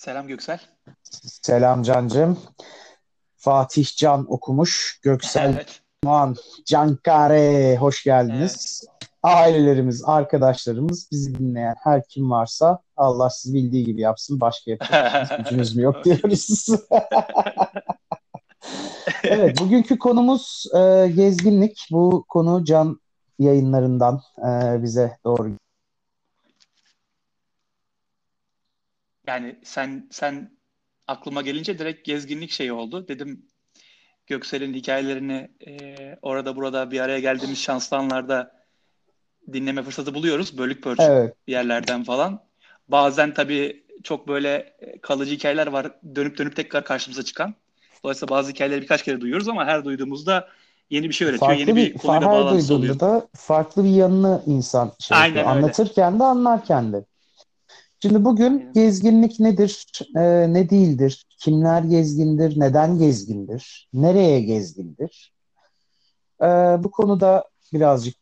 Selam Göksel. Selam Cancım. Fatih Can okumuş. Göksel evet. Doğan, Cankare hoş geldiniz. Evet. Ailelerimiz, arkadaşlarımız, bizi dinleyen her kim varsa Allah sizi bildiği gibi yapsın. Başka yapacak gücünüz mü yok diyoruz. evet, bugünkü konumuz e, gezginlik. Bu konu Can yayınlarından e, bize doğru Yani sen sen aklıma gelince direkt gezginlik şeyi oldu. Dedim Göksel'in hikayelerini e, orada burada bir araya geldiğimiz şanslı anlarda dinleme fırsatı buluyoruz. Bölük pörçük evet. yerlerden falan. Bazen tabii çok böyle kalıcı hikayeler var. Dönüp dönüp tekrar karşımıza çıkan. Dolayısıyla bazı hikayeleri birkaç kere duyuyoruz ama her duyduğumuzda yeni bir şey öğretiyor. Farklı yeni bir, bir konuyla bağlantısı oluyor. da farklı bir yanını insan şey Aynen yapıyor. Anlatırken de anlarken de. Şimdi bugün gezginlik nedir, e, ne değildir, kimler gezgindir, neden gezgindir, nereye gezgindir? E, bu konuda birazcık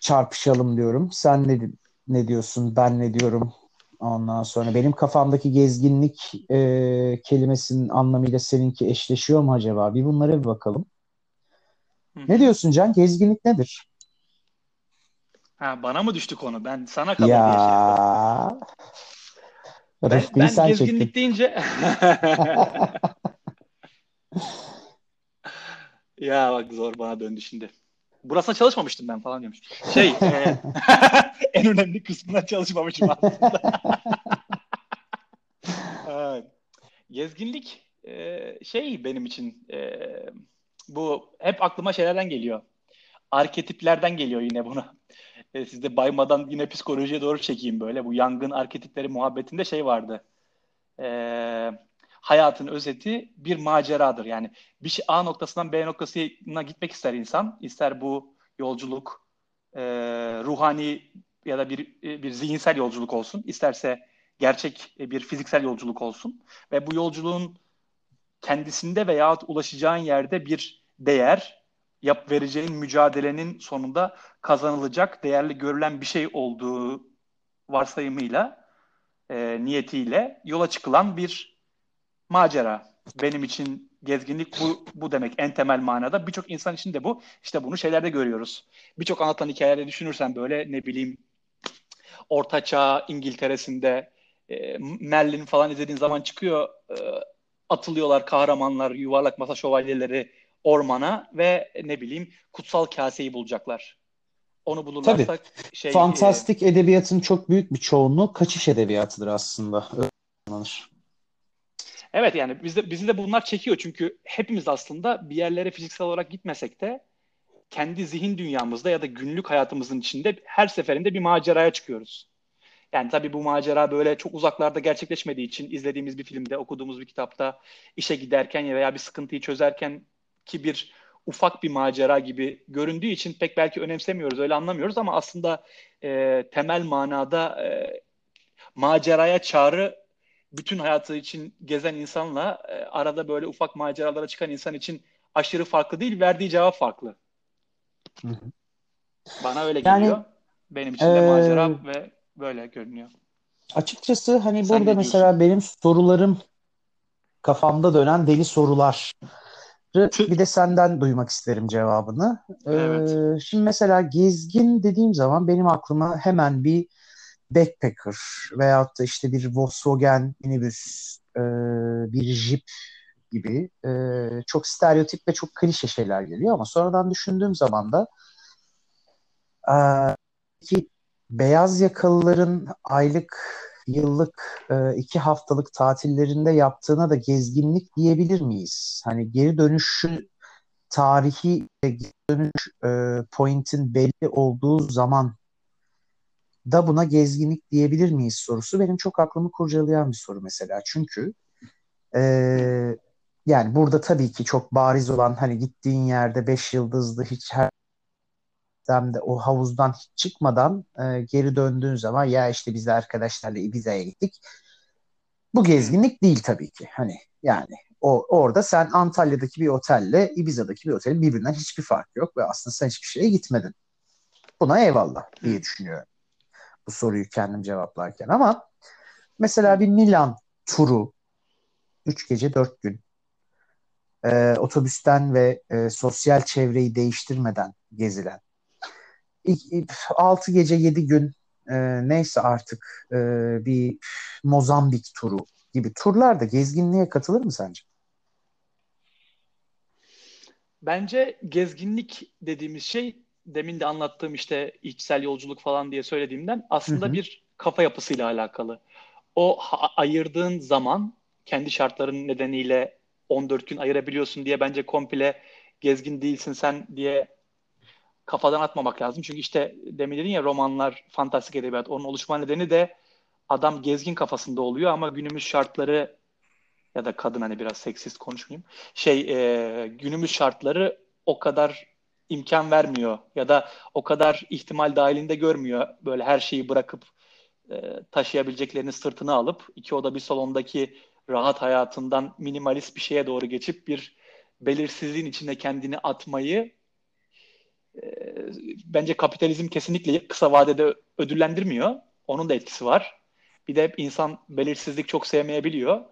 çarpışalım diyorum. Sen ne, ne diyorsun, ben ne diyorum? Ondan sonra benim kafamdaki gezginlik e, kelimesinin anlamıyla seninki eşleşiyor mu acaba? Bir bunlara bir bakalım. Hı. Ne diyorsun Can? Gezginlik nedir? Ha, bana mı düştü konu? Ben sana kalır ya. diye şey. Ben, ben sen gezginlik çektin. deyince ya bak zor bana döndü şimdi. Burasına çalışmamıştım ben falan diyormuş. Şey e, en önemli kısmına çalışmamışım aslında. evet. Gezginlik e, şey benim için e, bu hep aklıma şeylerden geliyor. Arketiplerden geliyor yine buna e, siz baymadan yine psikolojiye doğru çekeyim böyle. Bu yangın arketipleri muhabbetinde şey vardı. E, hayatın özeti bir maceradır. Yani bir şey A noktasından B noktasına gitmek ister insan. İster bu yolculuk e, ruhani ya da bir e, bir zihinsel yolculuk olsun. İsterse gerçek e, bir fiziksel yolculuk olsun. Ve bu yolculuğun kendisinde veya ulaşacağın yerde bir değer, yap vereceğin mücadelenin sonunda kazanılacak, değerli görülen bir şey olduğu varsayımıyla, e, niyetiyle yola çıkılan bir macera. Benim için gezginlik bu, bu demek en temel manada. Birçok insan için de bu. İşte bunu şeylerde görüyoruz. Birçok anlatan hikayelerde düşünürsen böyle ne bileyim Ortaçağ İngiltere'sinde e, Merlin falan izlediğin zaman çıkıyor e, atılıyorlar kahramanlar, yuvarlak masa şövalyeleri ormana ve ne bileyim kutsal kaseyi bulacaklar. Onu bulurlarsa Tabii. şey fantastik e... edebiyatın çok büyük bir çoğunluğu kaçış edebiyatıdır aslında. Evet yani bizde bizi de bunlar çekiyor çünkü hepimiz aslında bir yerlere fiziksel olarak gitmesek de kendi zihin dünyamızda ya da günlük hayatımızın içinde her seferinde bir maceraya çıkıyoruz. Yani tabii bu macera böyle çok uzaklarda gerçekleşmediği için izlediğimiz bir filmde, okuduğumuz bir kitapta, işe giderken veya bir sıkıntıyı çözerken ki bir ufak bir macera gibi göründüğü için pek belki önemsemiyoruz, öyle anlamıyoruz ama aslında e, temel manada e, maceraya çağrı bütün hayatı için gezen insanla e, arada böyle ufak maceralara çıkan insan için aşırı farklı değil, verdiği cevap farklı. Hı hı. Bana öyle yani, geliyor. Benim için de e, macera ve böyle görünüyor. Açıkçası hani Sen burada mesela benim sorularım kafamda dönen deli sorular bir de senden duymak isterim cevabını. Evet. Ee, şimdi mesela gezgin dediğim zaman benim aklıma hemen bir backpacker veyahut da işte bir Volkswagen minibüs, e, bir Jeep gibi e, çok stereotip ve çok klişe şeyler geliyor ama sonradan düşündüğüm zaman da e, ki beyaz yakalıların aylık yıllık e, iki haftalık tatillerinde yaptığına da gezginlik diyebilir miyiz? Hani geri dönüşü tarihi geri dönüş e, pointin belli olduğu zaman da buna gezginlik diyebilir miyiz sorusu benim çok aklımı kurcalayan bir soru mesela. Çünkü e, yani burada tabii ki çok bariz olan hani gittiğin yerde beş yıldızlı hiç her de o havuzdan hiç çıkmadan e, geri döndüğün zaman ya işte biz de arkadaşlarla Ibiza'ya gittik. Bu gezginlik değil tabii ki. Hani yani o orada sen Antalya'daki bir otelle Ibiza'daki bir otelin birbirinden hiçbir fark yok ve aslında sen hiçbir şeye gitmedin. Buna eyvallah diye düşünüyorum. Bu soruyu kendim cevaplarken ama mesela bir Milan turu 3 gece 4 gün e, otobüsten ve e, sosyal çevreyi değiştirmeden gezilen 6 gece 7 gün e, neyse artık e, bir Mozambik turu gibi turlar da gezginliğe katılır mı sence? Bence gezginlik dediğimiz şey demin de anlattığım işte içsel yolculuk falan diye söylediğimden aslında hı hı. bir kafa yapısıyla alakalı. O ayırdığın zaman kendi şartların nedeniyle 14 gün ayırabiliyorsun diye bence komple gezgin değilsin sen diye kafadan atmamak lazım. Çünkü işte demin dedin ya romanlar, fantastik edebiyat onun oluşma nedeni de adam gezgin kafasında oluyor ama günümüz şartları ya da kadın hani biraz seksist konuşmayayım. Şey e, günümüz şartları o kadar imkan vermiyor ya da o kadar ihtimal dahilinde görmüyor. Böyle her şeyi bırakıp e, taşıyabileceklerini sırtına alıp iki oda bir salondaki rahat hayatından minimalist bir şeye doğru geçip bir belirsizliğin içinde kendini atmayı bence kapitalizm kesinlikle kısa vadede ödüllendirmiyor. Onun da etkisi var. Bir de insan belirsizlik çok sevmeyebiliyor.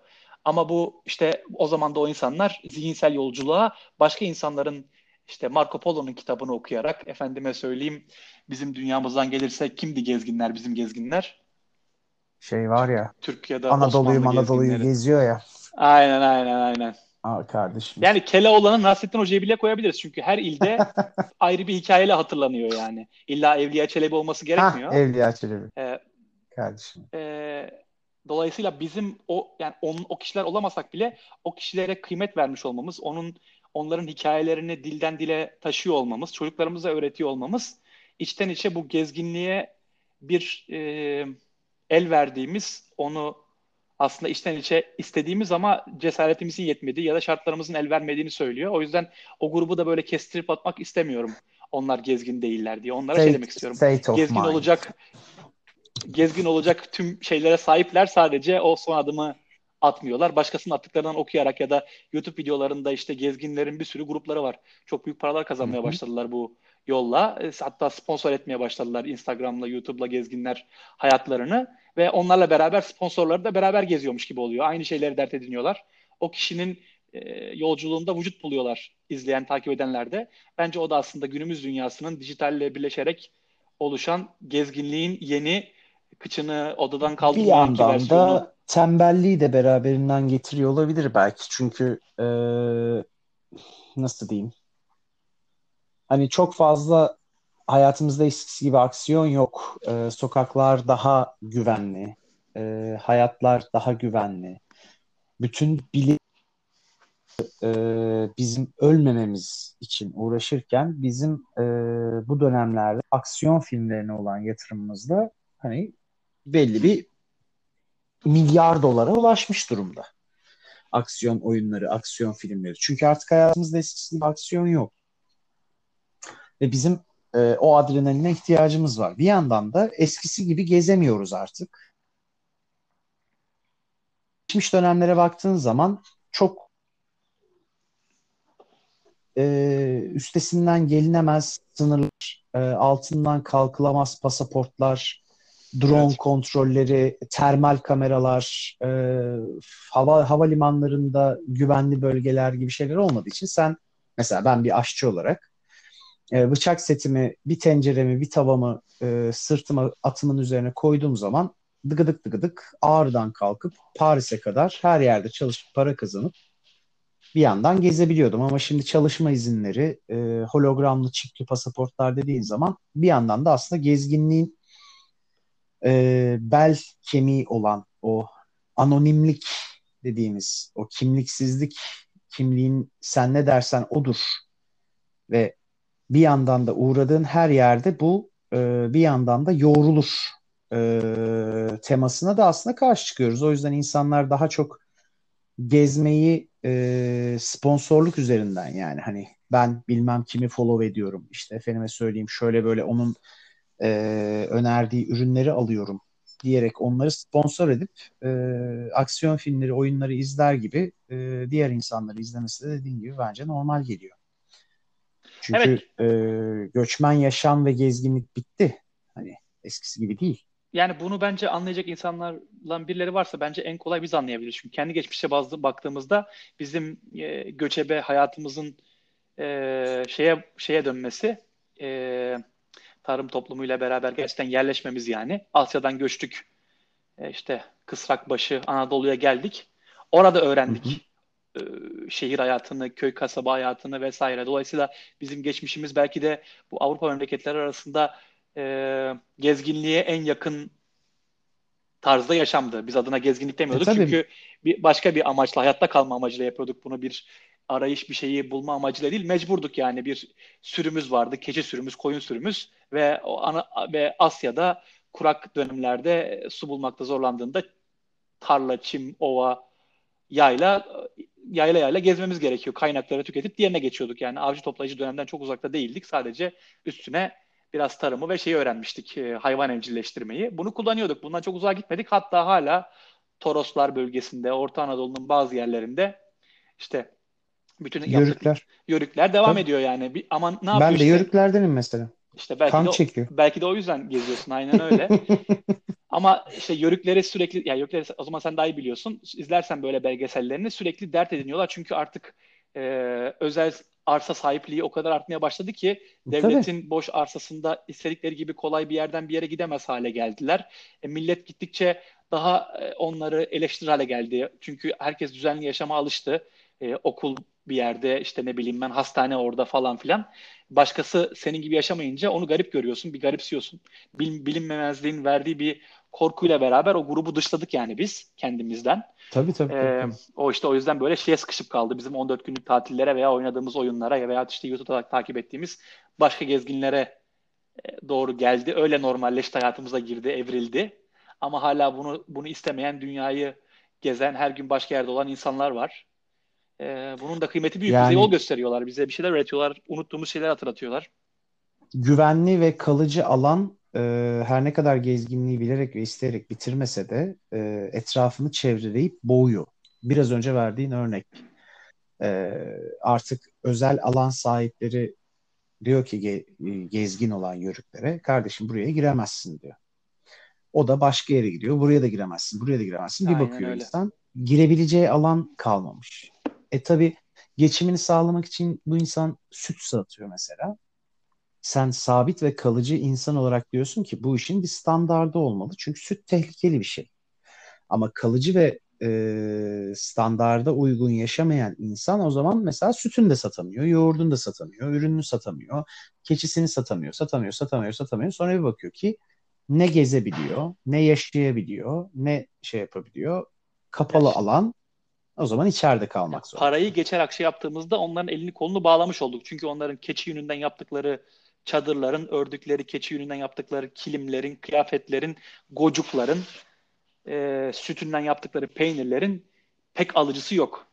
Ama bu işte o zaman da o insanlar zihinsel yolculuğa başka insanların işte Marco Polo'nun kitabını okuyarak efendime söyleyeyim bizim dünyamızdan gelirse kimdi gezginler bizim gezginler? Şey var ya Türkiye'de Anadolu'yu Anadolu'yu geziyor ya. Aynen aynen aynen. Aa, kardeşim. Yani Keloğlan'ın Nasrettin Hoca'yı bile koyabiliriz. Çünkü her ilde ayrı bir hikayeyle hatırlanıyor yani. İlla Evliya Çelebi olması gerekmiyor. Hah, Evliya Çelebi. Ee, kardeşim. E, dolayısıyla bizim o yani on, o kişiler olamasak bile o kişilere kıymet vermiş olmamız, onun onların hikayelerini dilden dile taşıyor olmamız, çocuklarımıza öğretiyor olmamız içten içe bu gezginliğe bir e, el verdiğimiz, onu aslında içten içe istediğimiz ama cesaretimizin yetmediği ya da şartlarımızın el vermediğini söylüyor. O yüzden o grubu da böyle kestirip atmak istemiyorum. Onlar gezgin değiller diye. Onlara state, şey demek istiyorum. Gezgin mind. olacak gezgin olacak tüm şeylere sahipler. Sadece o son adımı atmıyorlar. Başkasının attıklarından okuyarak ya da YouTube videolarında işte gezginlerin bir sürü grupları var. Çok büyük paralar kazanmaya Hı-hı. başladılar bu yolla. E, hatta sponsor etmeye başladılar Instagram'la, YouTube'la gezginler hayatlarını ve onlarla beraber sponsorları da beraber geziyormuş gibi oluyor. Aynı şeyleri dert ediniyorlar. O kişinin e, yolculuğunda vücut buluyorlar izleyen, takip edenler de. Bence o da aslında günümüz dünyasının dijitalle birleşerek oluşan gezginliğin yeni kıçını odadan kaldırma Bir yandan versiyonu. da tembelliği de beraberinden getiriyor olabilir belki. Çünkü e, nasıl diyeyim? Hani çok fazla hayatımızda eskisi gibi aksiyon yok. E, sokaklar daha güvenli. E, hayatlar daha güvenli. Bütün bilim e, bizim ölmememiz için uğraşırken bizim e, bu dönemlerde aksiyon filmlerine olan yatırımımızda hani belli bir milyar dolara ulaşmış durumda. Aksiyon oyunları, aksiyon filmleri. Çünkü artık hayatımızda eskisi gibi aksiyon yok. Ve bizim e, o adrenaline ihtiyacımız var. Bir yandan da eskisi gibi gezemiyoruz artık. Geçmiş dönemlere baktığın zaman çok e, üstesinden gelinemez sınırlar, e, altından kalkılamaz pasaportlar, drone evet. kontrolleri, termal kameralar, e, hava havalimanlarında güvenli bölgeler gibi şeyler olmadığı için sen mesela ben bir aşçı olarak e, bıçak setimi, bir tenceremi, bir tavamı e, sırtıma atımın üzerine koyduğum zaman dıgıdık dıgıdık ağrıdan kalkıp Paris'e kadar her yerde çalışıp para kazanıp bir yandan gezebiliyordum. Ama şimdi çalışma izinleri, e, hologramlı çiftli pasaportlar dediğin zaman bir yandan da aslında gezginliğin e, bel kemiği olan o anonimlik dediğimiz o kimliksizlik kimliğin sen ne dersen odur ve bir yandan da uğradığın her yerde bu e, bir yandan da yoğrulur e, temasına da aslında karşı çıkıyoruz. O yüzden insanlar daha çok gezmeyi e, sponsorluk üzerinden yani hani ben bilmem kimi follow ediyorum işte efendime söyleyeyim şöyle böyle onun e, önerdiği ürünleri alıyorum diyerek onları sponsor edip e, aksiyon filmleri, oyunları izler gibi e, diğer insanları izlemesi de dediğim gibi bence normal geliyor. Çünkü evet. e, göçmen yaşam ve gezginlik bitti. Hani eskisi gibi değil. yani bunu bence anlayacak insanlarla birileri varsa bence en kolay biz anlayabiliriz. Çünkü kendi geçmişe bazı baktığımızda bizim e, göçebe hayatımızın e, şeye şeye dönmesi e, tarım toplumuyla beraber gerçekten yerleşmemiz yani. Asya'dan göçtük. E, işte Kısrakbaşı, Anadolu'ya geldik. Orada öğrendik. Hı hı şehir hayatını, köy kasaba hayatını vesaire. Dolayısıyla bizim geçmişimiz belki de bu Avrupa memleketleri arasında e, gezginliğe en yakın tarzda yaşamdı. Biz adına gezginlik demiyorduk. E, çünkü bir başka bir amaçla, hayatta kalma amacıyla yapıyorduk bunu. Bir arayış bir şeyi bulma amacıyla değil, mecburduk yani. Bir sürümüz vardı, keçi sürümüz, koyun sürümüz ve o ana, ve Asya'da kurak dönemlerde su bulmakta zorlandığında tarla, çim, ova, yayla yayla yayla gezmemiz gerekiyor. Kaynakları tüketip diğerine geçiyorduk. Yani avcı toplayıcı dönemden çok uzakta değildik. Sadece üstüne biraz tarımı ve şeyi öğrenmiştik. E, hayvan evcilleştirmeyi. Bunu kullanıyorduk. Bundan çok uzağa gitmedik. Hatta hala Toroslar bölgesinde, Orta Anadolu'nun bazı yerlerinde işte bütün yörükler. yörükler devam Tabii. ediyor yani. Bir, ama ne yapıyor Ben de işte? yörüklerdenim mesela. İşte belki kan de, çekiyor. Belki de o yüzden geziyorsun aynen öyle. Ama işte yörükleri sürekli, ya yani yörükleri o zaman sen daha iyi biliyorsun. İzlersen böyle belgesellerini sürekli dert ediniyorlar. Çünkü artık e, özel arsa sahipliği o kadar artmaya başladı ki devletin Tabii. boş arsasında istedikleri gibi kolay bir yerden bir yere gidemez hale geldiler. E, millet gittikçe daha e, onları eleştirir hale geldi. Çünkü herkes düzenli yaşama alıştı. E, okul bir yerde işte ne bileyim ben hastane orada falan filan. Başkası senin gibi yaşamayınca onu garip görüyorsun, bir garipsiyorsun. Bil, bilinmemezliğin verdiği bir korkuyla beraber o grubu dışladık yani biz kendimizden. Tabii tabii. Ee, tabii. O işte o yüzden böyle şeye sıkışıp kaldı. Bizim 14 günlük tatillere veya oynadığımız oyunlara veya işte YouTube'da takip ettiğimiz başka gezginlere e, doğru geldi. Öyle normalleşti hayatımıza girdi, evrildi. Ama hala bunu bunu istemeyen dünyayı gezen, her gün başka yerde olan insanlar var. Ee, bunun da kıymeti büyük. Yani, bize yol gösteriyorlar. Bize bir şeyler öğretiyorlar. Unuttuğumuz şeyler hatırlatıyorlar. Güvenli ve kalıcı alan e, her ne kadar gezginliği bilerek ve isteyerek bitirmese de e, etrafını çevreleyip boğuyor. Biraz önce verdiğin örnek. E, artık özel alan sahipleri diyor ki ge, gezgin olan yörüklere kardeşim buraya giremezsin diyor. O da başka yere gidiyor. Buraya da giremezsin, buraya da giremezsin. Bir Aynen bakıyor öyle. insan girebileceği alan kalmamış. E tabi geçimini sağlamak için bu insan süt satıyor mesela sen sabit ve kalıcı insan olarak diyorsun ki bu işin bir standardı olmalı. Çünkü süt tehlikeli bir şey. Ama kalıcı ve e, standarda uygun yaşamayan insan o zaman mesela sütünü de satamıyor, yoğurdunu da satamıyor, ürününü satamıyor, keçisini satamıyor, satamıyor, satamıyor, satamıyor. Sonra bir bakıyor ki ne gezebiliyor, ne yaşayabiliyor, ne şey yapabiliyor. Kapalı Yaş. alan o zaman içeride kalmak zorunda. Parayı geçer akşe yaptığımızda onların elini kolunu bağlamış olduk. Çünkü onların keçi yününden yaptıkları çadırların, ördükleri keçi yününden yaptıkları kilimlerin, kıyafetlerin, gocukların, e, sütünden yaptıkları peynirlerin pek alıcısı yok.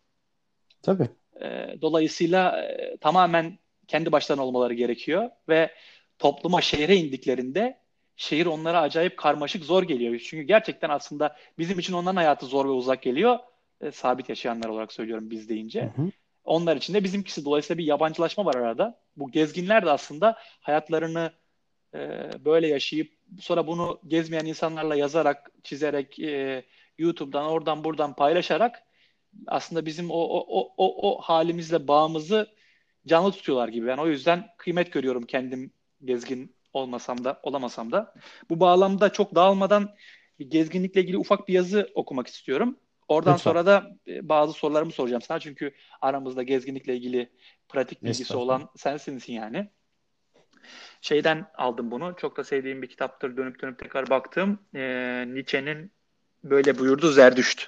Tabii. E, dolayısıyla e, tamamen kendi başlarına olmaları gerekiyor ve topluma, şehre indiklerinde şehir onlara acayip karmaşık, zor geliyor. Çünkü gerçekten aslında bizim için onların hayatı zor ve uzak geliyor. E, sabit yaşayanlar olarak söylüyorum biz deyince. Hı hı. Onlar için de bizimkisi. Dolayısıyla bir yabancılaşma var arada. Bu gezginler de aslında hayatlarını e, böyle yaşayıp sonra bunu gezmeyen insanlarla yazarak, çizerek, e, YouTube'dan oradan buradan paylaşarak aslında bizim o, o, o, o, o halimizle bağımızı canlı tutuyorlar gibi. Ben o yüzden kıymet görüyorum kendim gezgin olmasam da olamasam da. Bu bağlamda çok dağılmadan gezginlikle ilgili ufak bir yazı okumak istiyorum. Oradan Lütfen. sonra da e, bazı sorularımı soracağım sana çünkü aramızda gezginlikle ilgili pratik bilgisi olan sensinsin yani. Şeyden aldım bunu. Çok da sevdiğim bir kitaptır. Dönüp dönüp tekrar baktım. Ee, Nietzsche'nin böyle buyurdu Zerdüşt.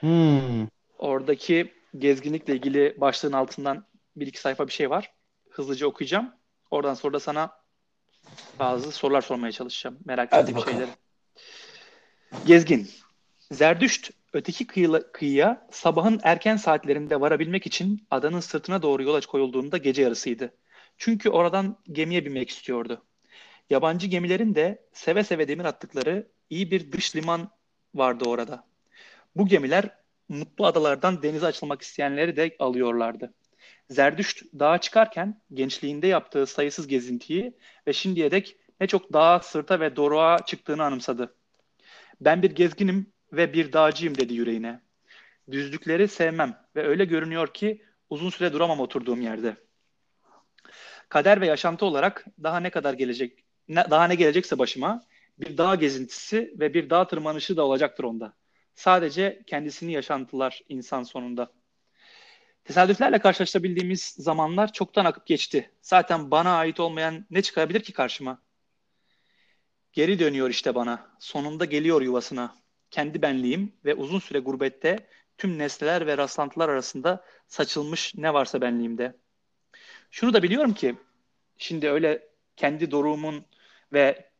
Hmm. Oradaki gezginlikle ilgili başlığın altından bir iki sayfa bir şey var. Hızlıca okuyacağım. Oradan sonra da sana bazı sorular sormaya çalışacağım. Merak ettiğim şeyleri. Gezgin. Zerdüşt öteki kıyıla, kıyıya sabahın erken saatlerinde varabilmek için adanın sırtına doğru yola koyulduğunda gece yarısıydı. Çünkü oradan gemiye binmek istiyordu. Yabancı gemilerin de seve seve demir attıkları iyi bir dış liman vardı orada. Bu gemiler mutlu adalardan denize açılmak isteyenleri de alıyorlardı. Zerdüşt dağa çıkarken gençliğinde yaptığı sayısız gezintiyi ve şimdiye dek ne çok dağa, sırta ve doruğa çıktığını anımsadı. Ben bir gezginim ve bir dağcıyım dedi yüreğine. Düzlükleri sevmem ve öyle görünüyor ki uzun süre duramam oturduğum yerde. Kader ve yaşantı olarak daha ne kadar gelecek, ne, daha ne gelecekse başıma bir dağ gezintisi ve bir dağ tırmanışı da olacaktır onda. Sadece kendisini yaşantılar insan sonunda. Tesadüflerle karşılaşabildiğimiz zamanlar çoktan akıp geçti. Zaten bana ait olmayan ne çıkabilir ki karşıma? Geri dönüyor işte bana. Sonunda geliyor yuvasına. Kendi benliğim ve uzun süre gurbette tüm nesneler ve rastlantılar arasında saçılmış ne varsa benliğimde. Şunu da biliyorum ki şimdi öyle kendi doruğumun ve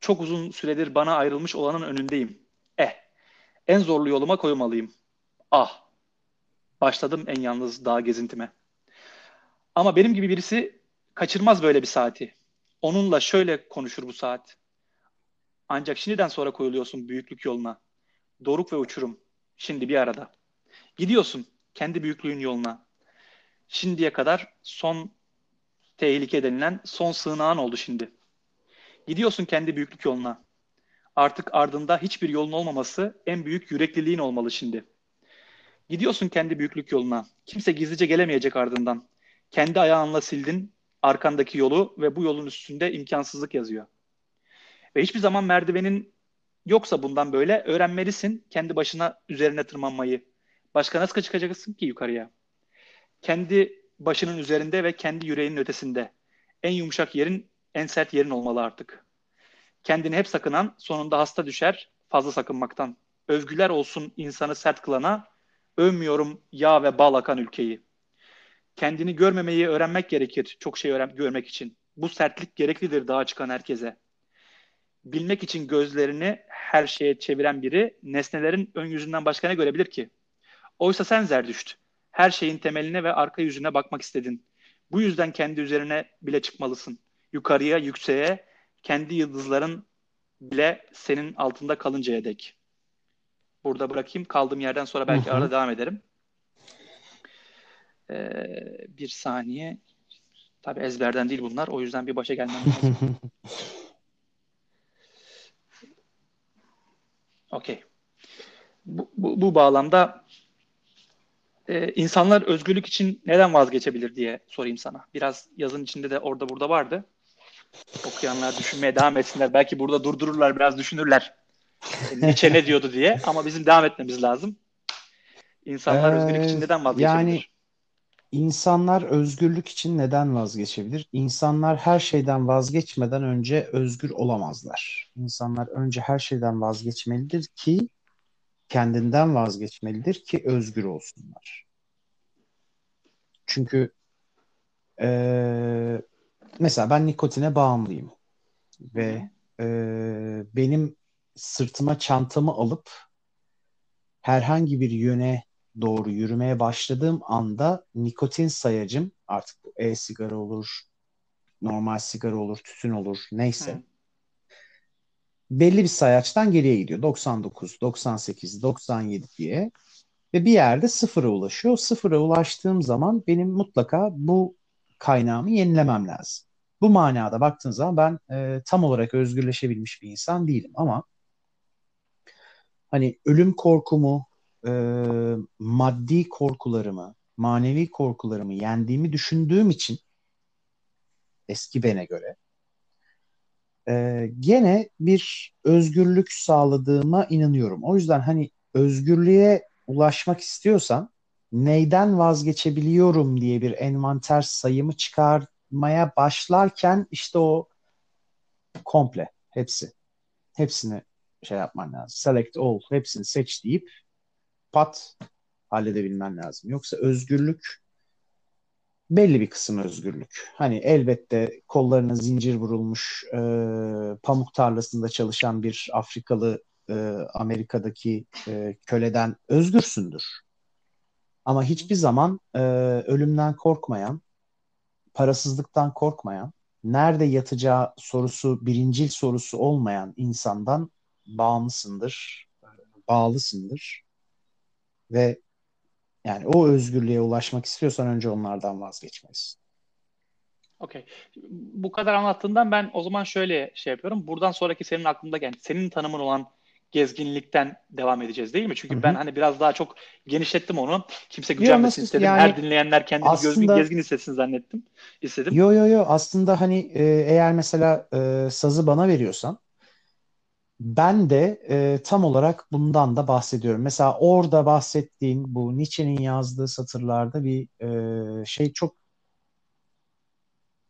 çok uzun süredir bana ayrılmış olanın önündeyim. Eh, en zorlu yoluma koymalıyım. Ah, başladım en yalnız dağ gezintime. Ama benim gibi birisi kaçırmaz böyle bir saati. Onunla şöyle konuşur bu saat. Ancak şimdiden sonra koyuluyorsun büyüklük yoluna. Doruk ve uçurum. Şimdi bir arada. Gidiyorsun kendi büyüklüğün yoluna. Şimdiye kadar son tehlike denilen son sığınağın oldu şimdi. Gidiyorsun kendi büyüklük yoluna. Artık ardında hiçbir yolun olmaması en büyük yürekliliğin olmalı şimdi. Gidiyorsun kendi büyüklük yoluna. Kimse gizlice gelemeyecek ardından. Kendi ayağınla sildin arkandaki yolu ve bu yolun üstünde imkansızlık yazıyor. Ve hiçbir zaman merdivenin yoksa bundan böyle öğrenmelisin kendi başına üzerine tırmanmayı. Başka nasıl çıkacaksın ki yukarıya? Kendi başının üzerinde ve kendi yüreğinin ötesinde. En yumuşak yerin, en sert yerin olmalı artık. Kendini hep sakınan sonunda hasta düşer fazla sakınmaktan. Övgüler olsun insanı sert kılana, övmüyorum yağ ve bal akan ülkeyi. Kendini görmemeyi öğrenmek gerekir çok şey öğren görmek için. Bu sertlik gereklidir dağa çıkan herkese. Bilmek için gözlerini her şeye çeviren biri nesnelerin ön yüzünden başka ne görebilir ki? Oysa sen Zerdüşt, her şeyin temeline ve arka yüzüne bakmak istedin. Bu yüzden kendi üzerine bile çıkmalısın. Yukarıya, yükseğe, kendi yıldızların bile senin altında kalıncaya dek. Burada bırakayım. Kaldığım yerden sonra belki arada devam ederim. Ee, bir saniye. Tabi ezberden değil bunlar. O yüzden bir başa gelmem lazım. Okey. Bu, bu, bu bağlamda e, insanlar özgürlük için neden vazgeçebilir diye sorayım sana. Biraz yazın içinde de orada burada vardı. Okuyanlar düşünmeye devam etsinler. Belki burada durdururlar, biraz düşünürler. E, Nietzsche ne diyordu diye. Ama bizim devam etmemiz lazım. İnsanlar ee, özgürlük için neden vazgeçebilir? Yani insanlar özgürlük için neden vazgeçebilir? İnsanlar her şeyden vazgeçmeden önce özgür olamazlar. İnsanlar önce her şeyden vazgeçmelidir ki kendinden vazgeçmelidir ki özgür olsunlar. Çünkü e, mesela ben nikotine bağımlıyım ve e, benim sırtıma çantamı alıp herhangi bir yöne doğru yürümeye başladığım anda nikotin sayacım artık e-sigara olur, normal sigara olur, tütün olur neyse. Hı. Belli bir sayaçtan geriye gidiyor. 99, 98, 97 diye. Ve bir yerde sıfıra ulaşıyor. Sıfıra ulaştığım zaman benim mutlaka bu kaynağımı yenilemem lazım. Bu manada baktığın zaman ben e, tam olarak özgürleşebilmiş bir insan değilim ama hani ölüm korkumu, e, maddi korkularımı, manevi korkularımı yendiğimi düşündüğüm için eski bene göre e, gene bir özgürlük sağladığıma inanıyorum. O yüzden hani özgürlüğe ulaşmak istiyorsan neyden vazgeçebiliyorum diye bir envanter sayımı çıkarmaya başlarken işte o komple hepsi hepsini şey yapman lazım. Select all hepsini seç deyip pat halledebilmen lazım. Yoksa özgürlük belli bir kısım özgürlük. Hani elbette kollarına zincir vurulmuş e, pamuk tarlasında çalışan bir Afrikalı e, Amerika'daki e, köleden özgürsündür. Ama hiçbir zaman e, ölümden korkmayan, parasızlıktan korkmayan, nerede yatacağı sorusu, birincil sorusu olmayan insandan bağımlısındır, bağlısındır. Ve yani o özgürlüğe ulaşmak istiyorsan önce onlardan vazgeçmelisin. Okey. Bu kadar anlattığından ben o zaman şöyle şey yapıyorum. Buradan sonraki senin aklında gelen, senin tanımın olan gezginlikten devam edeceğiz değil mi? Çünkü Hı-hı. ben hani biraz daha çok genişlettim onu. Kimse gücenmesin istedim. Yani, Her dinleyenler kendini aslında, gezgin, gezgin hissetsin zannettim. İstedim. Yo yo yo aslında hani e, eğer mesela e, sazı bana veriyorsan ben de e, tam olarak bundan da bahsediyorum. Mesela orada bahsettiğin bu Nietzsche'nin yazdığı satırlarda bir e, şey çok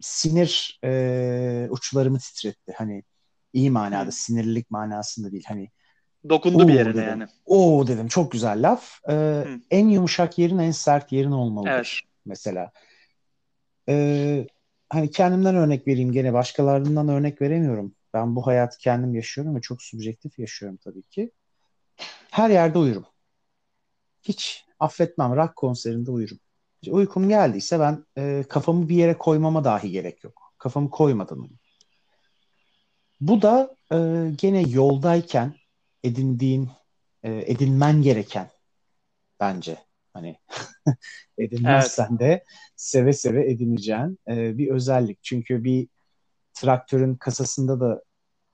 sinir e, uçlarımı titretti. Hani iyi manada, Hı. sinirlilik manasında değil. Hani dokundu bir yerine dedim. yani. Oo dedim çok güzel laf. Ee, en yumuşak yerin en sert yerin olmalıdır evet. mesela. Ee, hani kendimden örnek vereyim gene başkalarından örnek veremiyorum. Ben bu hayatı kendim yaşıyorum ve çok subjektif yaşıyorum tabii ki. Her yerde uyurum. Hiç affetmem. Rock konserinde uyurum. Uykum geldiyse ben e, kafamı bir yere koymama dahi gerek yok. Kafamı koymadan uyurum. Bu da e, gene yoldayken edindiğin, e, edinmen gereken bence. Hani edinmezsen evet. de seve seve edineceğin e, bir özellik. Çünkü bir traktörün kasasında da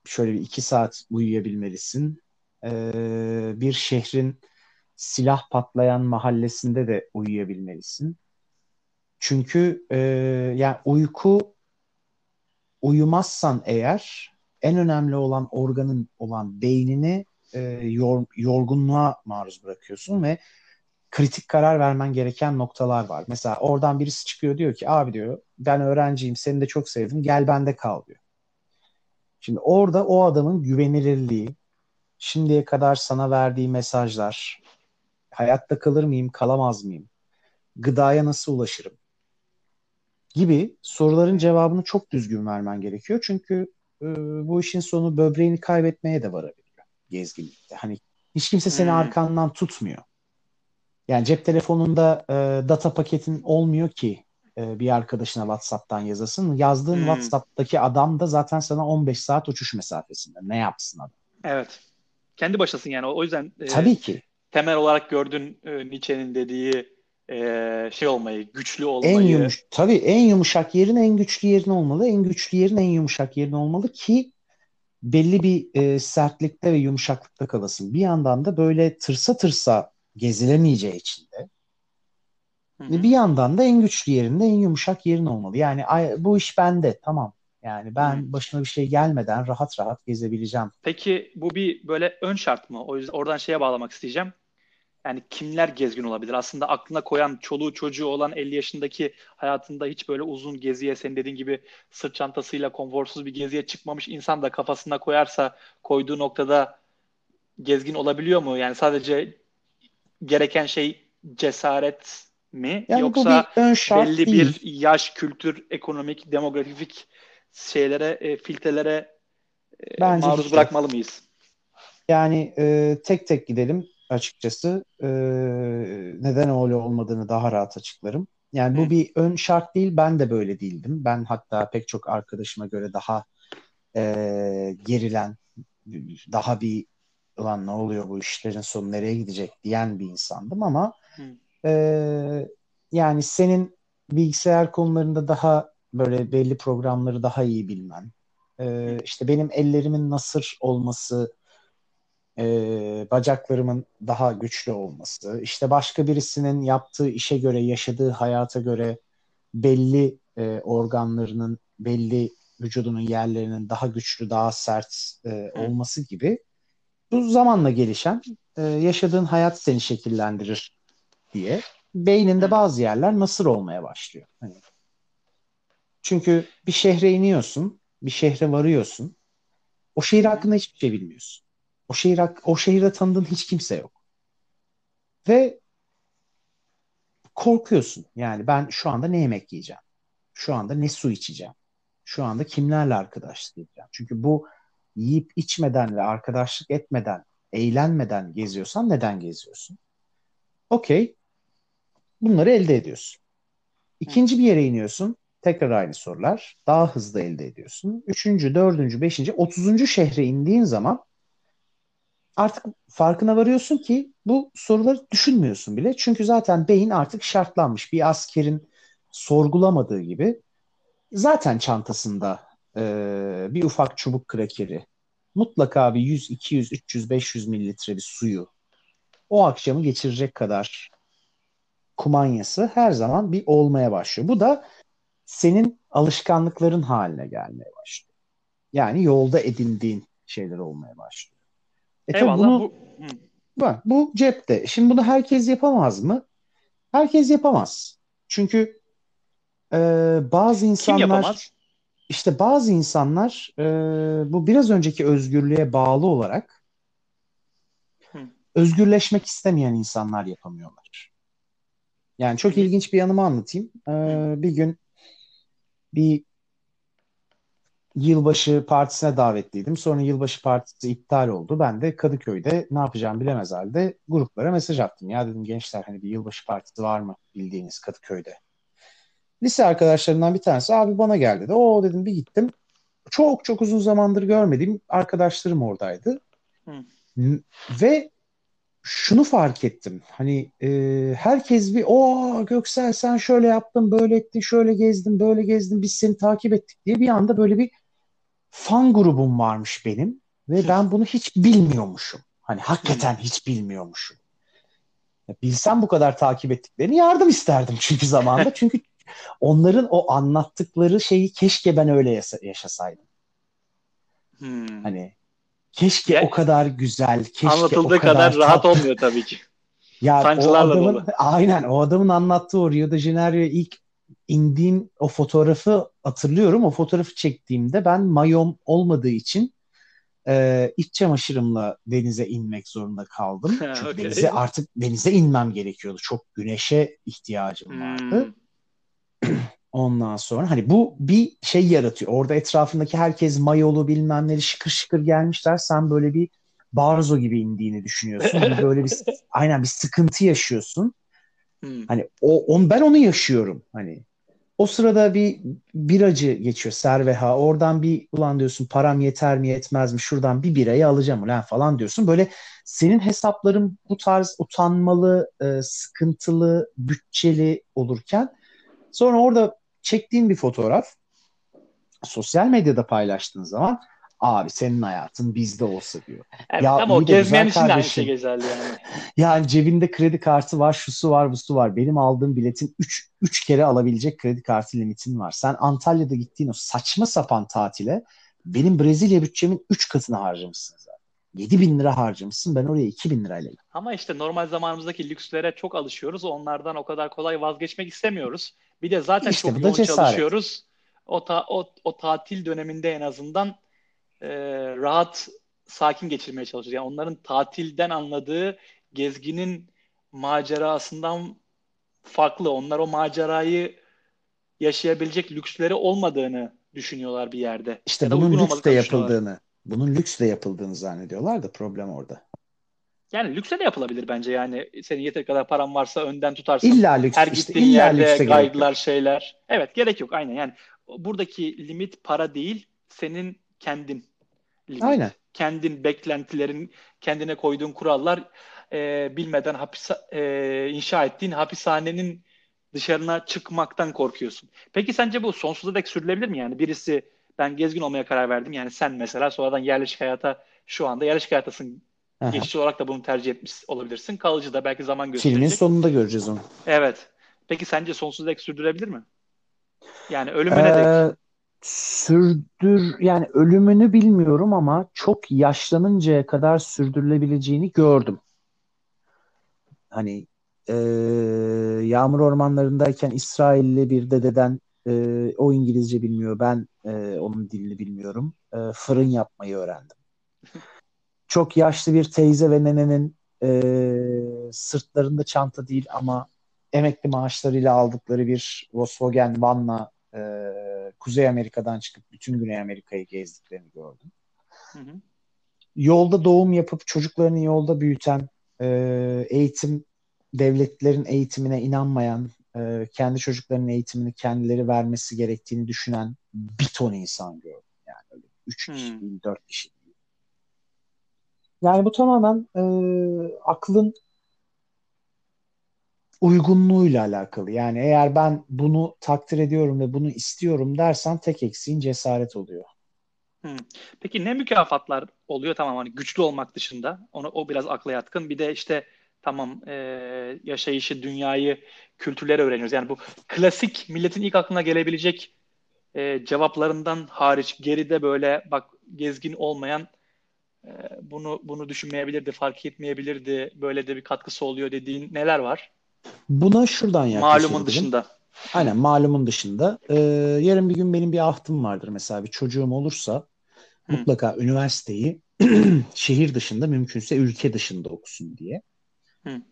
şöyle bir iki saat uyuyabilmelisin. E, bir şehrin silah patlayan mahallesinde de uyuyabilmelisin. Çünkü e, yani uyku uyumazsan eğer en önemli olan organın olan beynini e, yor, yorgunluğa maruz bırakıyorsun ve kritik karar vermen gereken noktalar var. Mesela oradan birisi çıkıyor diyor ki abi diyor ben öğrenciyim seni de çok sevdim gel bende kal diyor. Şimdi orada o adamın güvenilirliği, şimdiye kadar sana verdiği mesajlar, hayatta kalır mıyım, kalamaz mıyım, gıdaya nasıl ulaşırım gibi soruların cevabını çok düzgün vermen gerekiyor. Çünkü e, bu işin sonu böbreğini kaybetmeye de varabilir gezginlikte. Hani hiç kimse seni hmm. arkandan tutmuyor. Yani cep telefonunda e, data paketin olmuyor ki e, bir arkadaşına WhatsApp'tan yazasın. Yazdığın hmm. WhatsApp'taki adam da zaten sana 15 saat uçuş mesafesinde. Ne yapsın adam? Evet. Kendi başlasın yani. O yüzden e, Tabii ki. temel olarak gördüğün e, Nietzsche'nin dediği e, şey olmayı, güçlü olmayı. En yumuş, tabii en yumuşak yerin en güçlü yerin olmalı. En güçlü yerin en yumuşak yerin olmalı ki belli bir e, sertlikte ve yumuşaklıkta kalasın. Bir yandan da böyle tırsa tırsa gezilemeyeceği için de bir yandan da en güçlü yerinde en yumuşak yerin olmalı. Yani bu iş bende tamam. Yani ben Hı. başıma bir şey gelmeden rahat rahat gezebileceğim. Peki bu bir böyle ön şart mı? O yüzden oradan şeye bağlamak isteyeceğim yani kimler gezgin olabilir? Aslında aklına koyan çoluğu çocuğu olan 50 yaşındaki hayatında hiç böyle uzun geziye senin dediğin gibi sırt çantasıyla konforsuz bir geziye çıkmamış insan da kafasına koyarsa koyduğu noktada gezgin olabiliyor mu? Yani sadece gereken şey cesaret mi? Yani Yoksa bir ön şart belli değil. bir yaş, kültür, ekonomik, demografik şeylere, e, filtrelere e, Bence maruz bırakmalı mıyız? Yani e, tek tek gidelim açıkçası. E, neden öyle olmadığını daha rahat açıklarım. Yani bu Hı. bir ön şart değil. Ben de böyle değildim. Ben hatta pek çok arkadaşıma göre daha e, gerilen, daha bir ulan ne oluyor bu işlerin sonu nereye gidecek diyen bir insandım ama e, yani senin bilgisayar konularında daha böyle belli programları daha iyi bilmen, e, işte benim ellerimin nasır olması e, bacaklarımın daha güçlü olması, işte başka birisinin yaptığı işe göre, yaşadığı hayata göre belli e, organlarının, belli vücudunun yerlerinin daha güçlü, daha sert e, olması gibi bu zamanla gelişen e, yaşadığın hayat seni şekillendirir diye beyninde bazı yerler nasır olmaya başlıyor. Hani, çünkü bir şehre iniyorsun, bir şehre varıyorsun. O şehir hakkında hiçbir şey bilmiyorsun. O şehir o şehirde tanıdığın hiç kimse yok. Ve korkuyorsun. Yani ben şu anda ne yemek yiyeceğim? Şu anda ne su içeceğim? Şu anda kimlerle arkadaşlık edeceğim? Çünkü bu yiyip içmeden ve arkadaşlık etmeden, eğlenmeden geziyorsan neden geziyorsun? Okey. Bunları elde ediyorsun. İkinci bir yere iniyorsun. Tekrar aynı sorular. Daha hızlı elde ediyorsun. Üçüncü, dördüncü, beşinci, otuzuncu şehre indiğin zaman artık farkına varıyorsun ki bu soruları düşünmüyorsun bile. Çünkü zaten beyin artık şartlanmış. Bir askerin sorgulamadığı gibi zaten çantasında e, bir ufak çubuk krakeri mutlaka bir 100, 200, 300, 500 mililitre bir suyu o akşamı geçirecek kadar kumanyası her zaman bir olmaya başlıyor. Bu da senin alışkanlıkların haline gelmeye başlıyor. Yani yolda edindiğin şeyler olmaya başlıyor. E Eyvallah, bunu, bu... Bak, bu cepte. Şimdi bunu herkes yapamaz mı? Herkes yapamaz. Çünkü e, bazı insanlar... İşte bazı insanlar e, bu biraz önceki özgürlüğe bağlı olarak Hı. özgürleşmek istemeyen insanlar yapamıyorlar. Yani çok ilginç bir yanımı anlatayım. Ee, bir gün bir yılbaşı partisine davetliydim. Sonra yılbaşı partisi iptal oldu. Ben de Kadıköy'de ne yapacağım bilemez halde gruplara mesaj attım. Ya dedim gençler hani bir yılbaşı partisi var mı bildiğiniz Kadıköy'de? Lise arkadaşlarımdan bir tanesi abi bana gel dedi. O dedim bir gittim. Çok çok uzun zamandır görmediğim arkadaşlarım oradaydı. Hı. Ve şunu fark ettim. Hani e, herkes bir o Göksel sen şöyle yaptın, böyle ettin, şöyle gezdin, böyle gezdin, biz seni takip ettik diye bir anda böyle bir fan grubum varmış benim ve ben bunu hiç bilmiyormuşum. Hani hakikaten hiç bilmiyormuşum. bilsem bu kadar takip ettiklerini yardım isterdim çünkü zamanda. çünkü onların o anlattıkları şeyi keşke ben öyle yaşasaydım. Hmm. Hani keşke o kadar güzel, keşke anlatıldığı o kadar, kadar rahat olmuyor tabii ki. Ya Sancılarla o adamın, dolu. Aynen o adamın anlattığı o Rio de Janeiro'ya ilk indiğim o fotoğrafı hatırlıyorum. O fotoğrafı çektiğimde ben mayom olmadığı için e, iç çamaşırımla denize inmek zorunda kaldım. Çünkü okay. denize artık denize inmem gerekiyordu. Çok güneşe ihtiyacım vardı. Hmm. Ondan sonra hani bu bir şey yaratıyor. Orada etrafındaki herkes mayolu bilmem neleri şıkır şıkır gelmişler. Sen böyle bir barzo gibi indiğini düşünüyorsun. Hani böyle bir aynen bir sıkıntı yaşıyorsun. Hmm. Hani o on ben onu yaşıyorum. Hani o sırada bir biracı geçiyor Serveha. Oradan bir ulan diyorsun param yeter mi yetmez mi? Şuradan bir birayı alacağım ulan falan diyorsun. Böyle senin hesapların bu tarz utanmalı, e, sıkıntılı, bütçeli olurken sonra orada çektiğin bir fotoğraf sosyal medyada paylaştığın zaman abi senin hayatın bizde olsa diyor. Evet, ya ama o gezmeyen için de aynı şey geçerli yani. yani cebinde kredi kartı var, şusu var, busu var. Benim aldığım biletin 3 3 kere alabilecek kredi kartı limitin var. Sen Antalya'da gittiğin o saçma sapan tatile benim Brezilya bütçemin 3 katını harcamışsın zaten. 7 bin lira harcamışsın ben oraya 2 bin lirayla gittim. Ama işte normal zamanımızdaki lükslere çok alışıyoruz. Onlardan o kadar kolay vazgeçmek istemiyoruz. Bir de zaten işte çok yoğun cesaret. çalışıyoruz. O, ta, o, o tatil döneminde en azından e, rahat, sakin geçirmeye çalışıyoruz. Yani onların tatilden anladığı gezginin macerasından farklı. Onlar o macerayı yaşayabilecek lüksleri olmadığını düşünüyorlar bir yerde. İşte bunun lüks de yapıldığını, bunun lüks de yapıldığını zannediyorlar da problem orada. Yani lükse de yapılabilir bence yani. Senin yeteri kadar paran varsa önden tutarsın. İlla lüks. Her işte, gittiğin illa yerde guide'lar şeyler. Evet gerek yok aynen yani. Buradaki limit para değil senin kendin limit. Aynen. Kendin beklentilerin kendine koyduğun kurallar e, bilmeden hapis e, inşa ettiğin hapishanenin dışarına çıkmaktan korkuyorsun. Peki sence bu sonsuza dek sürülebilir mi yani? Birisi ben gezgin olmaya karar verdim. Yani sen mesela sonradan yerleşik hayata şu anda yerleşik hayatasın Aha. Geçici olarak da bunu tercih etmiş olabilirsin. Kalıcı da belki zaman gösterecek. Filmin sonunda göreceğiz onu. Evet. Peki sence sonsuz dek sürdürebilir mi? Yani ölümüne ee, dek. Sürdür yani ölümünü bilmiyorum ama çok yaşlanıncaya kadar sürdürülebileceğini gördüm. Hani e, yağmur ormanlarındayken İsrailli bir dededen e, o İngilizce bilmiyor ben e, onun dilini bilmiyorum. E, fırın yapmayı öğrendim çok yaşlı bir teyze ve nenenin e, sırtlarında çanta değil ama emekli maaşlarıyla aldıkları bir Volkswagen Van'la e, Kuzey Amerika'dan çıkıp bütün Güney Amerika'yı gezdiklerini gördüm. Hı hı. Yolda doğum yapıp çocuklarını yolda büyüten, e, eğitim devletlerin eğitimine inanmayan, e, kendi çocuklarının eğitimini kendileri vermesi gerektiğini düşünen bir ton insan gördüm. Yani öyle 3 kişi değil, 4 kişi yani bu tamamen e, aklın uygunluğuyla alakalı. Yani eğer ben bunu takdir ediyorum ve bunu istiyorum dersen tek eksiğin cesaret oluyor. Peki ne mükafatlar oluyor? Tamam hani güçlü olmak dışında. Onu o biraz akla yatkın. Bir de işte tamam e, yaşayışı dünyayı kültürleri öğreniyoruz. Yani bu klasik milletin ilk aklına gelebilecek e, cevaplarından hariç geride böyle bak gezgin olmayan bunu bunu düşünmeyebilirdi fark etmeyebilirdi böyle de bir katkısı oluyor dediğin neler var? Buna şuradan yaklaşabilirim. Malumun dışında. Aynen malumun dışında. Ee, yarın bir gün benim bir ahtım vardır mesela bir çocuğum olursa Hı. mutlaka üniversiteyi şehir dışında mümkünse ülke dışında okusun diye. Hı.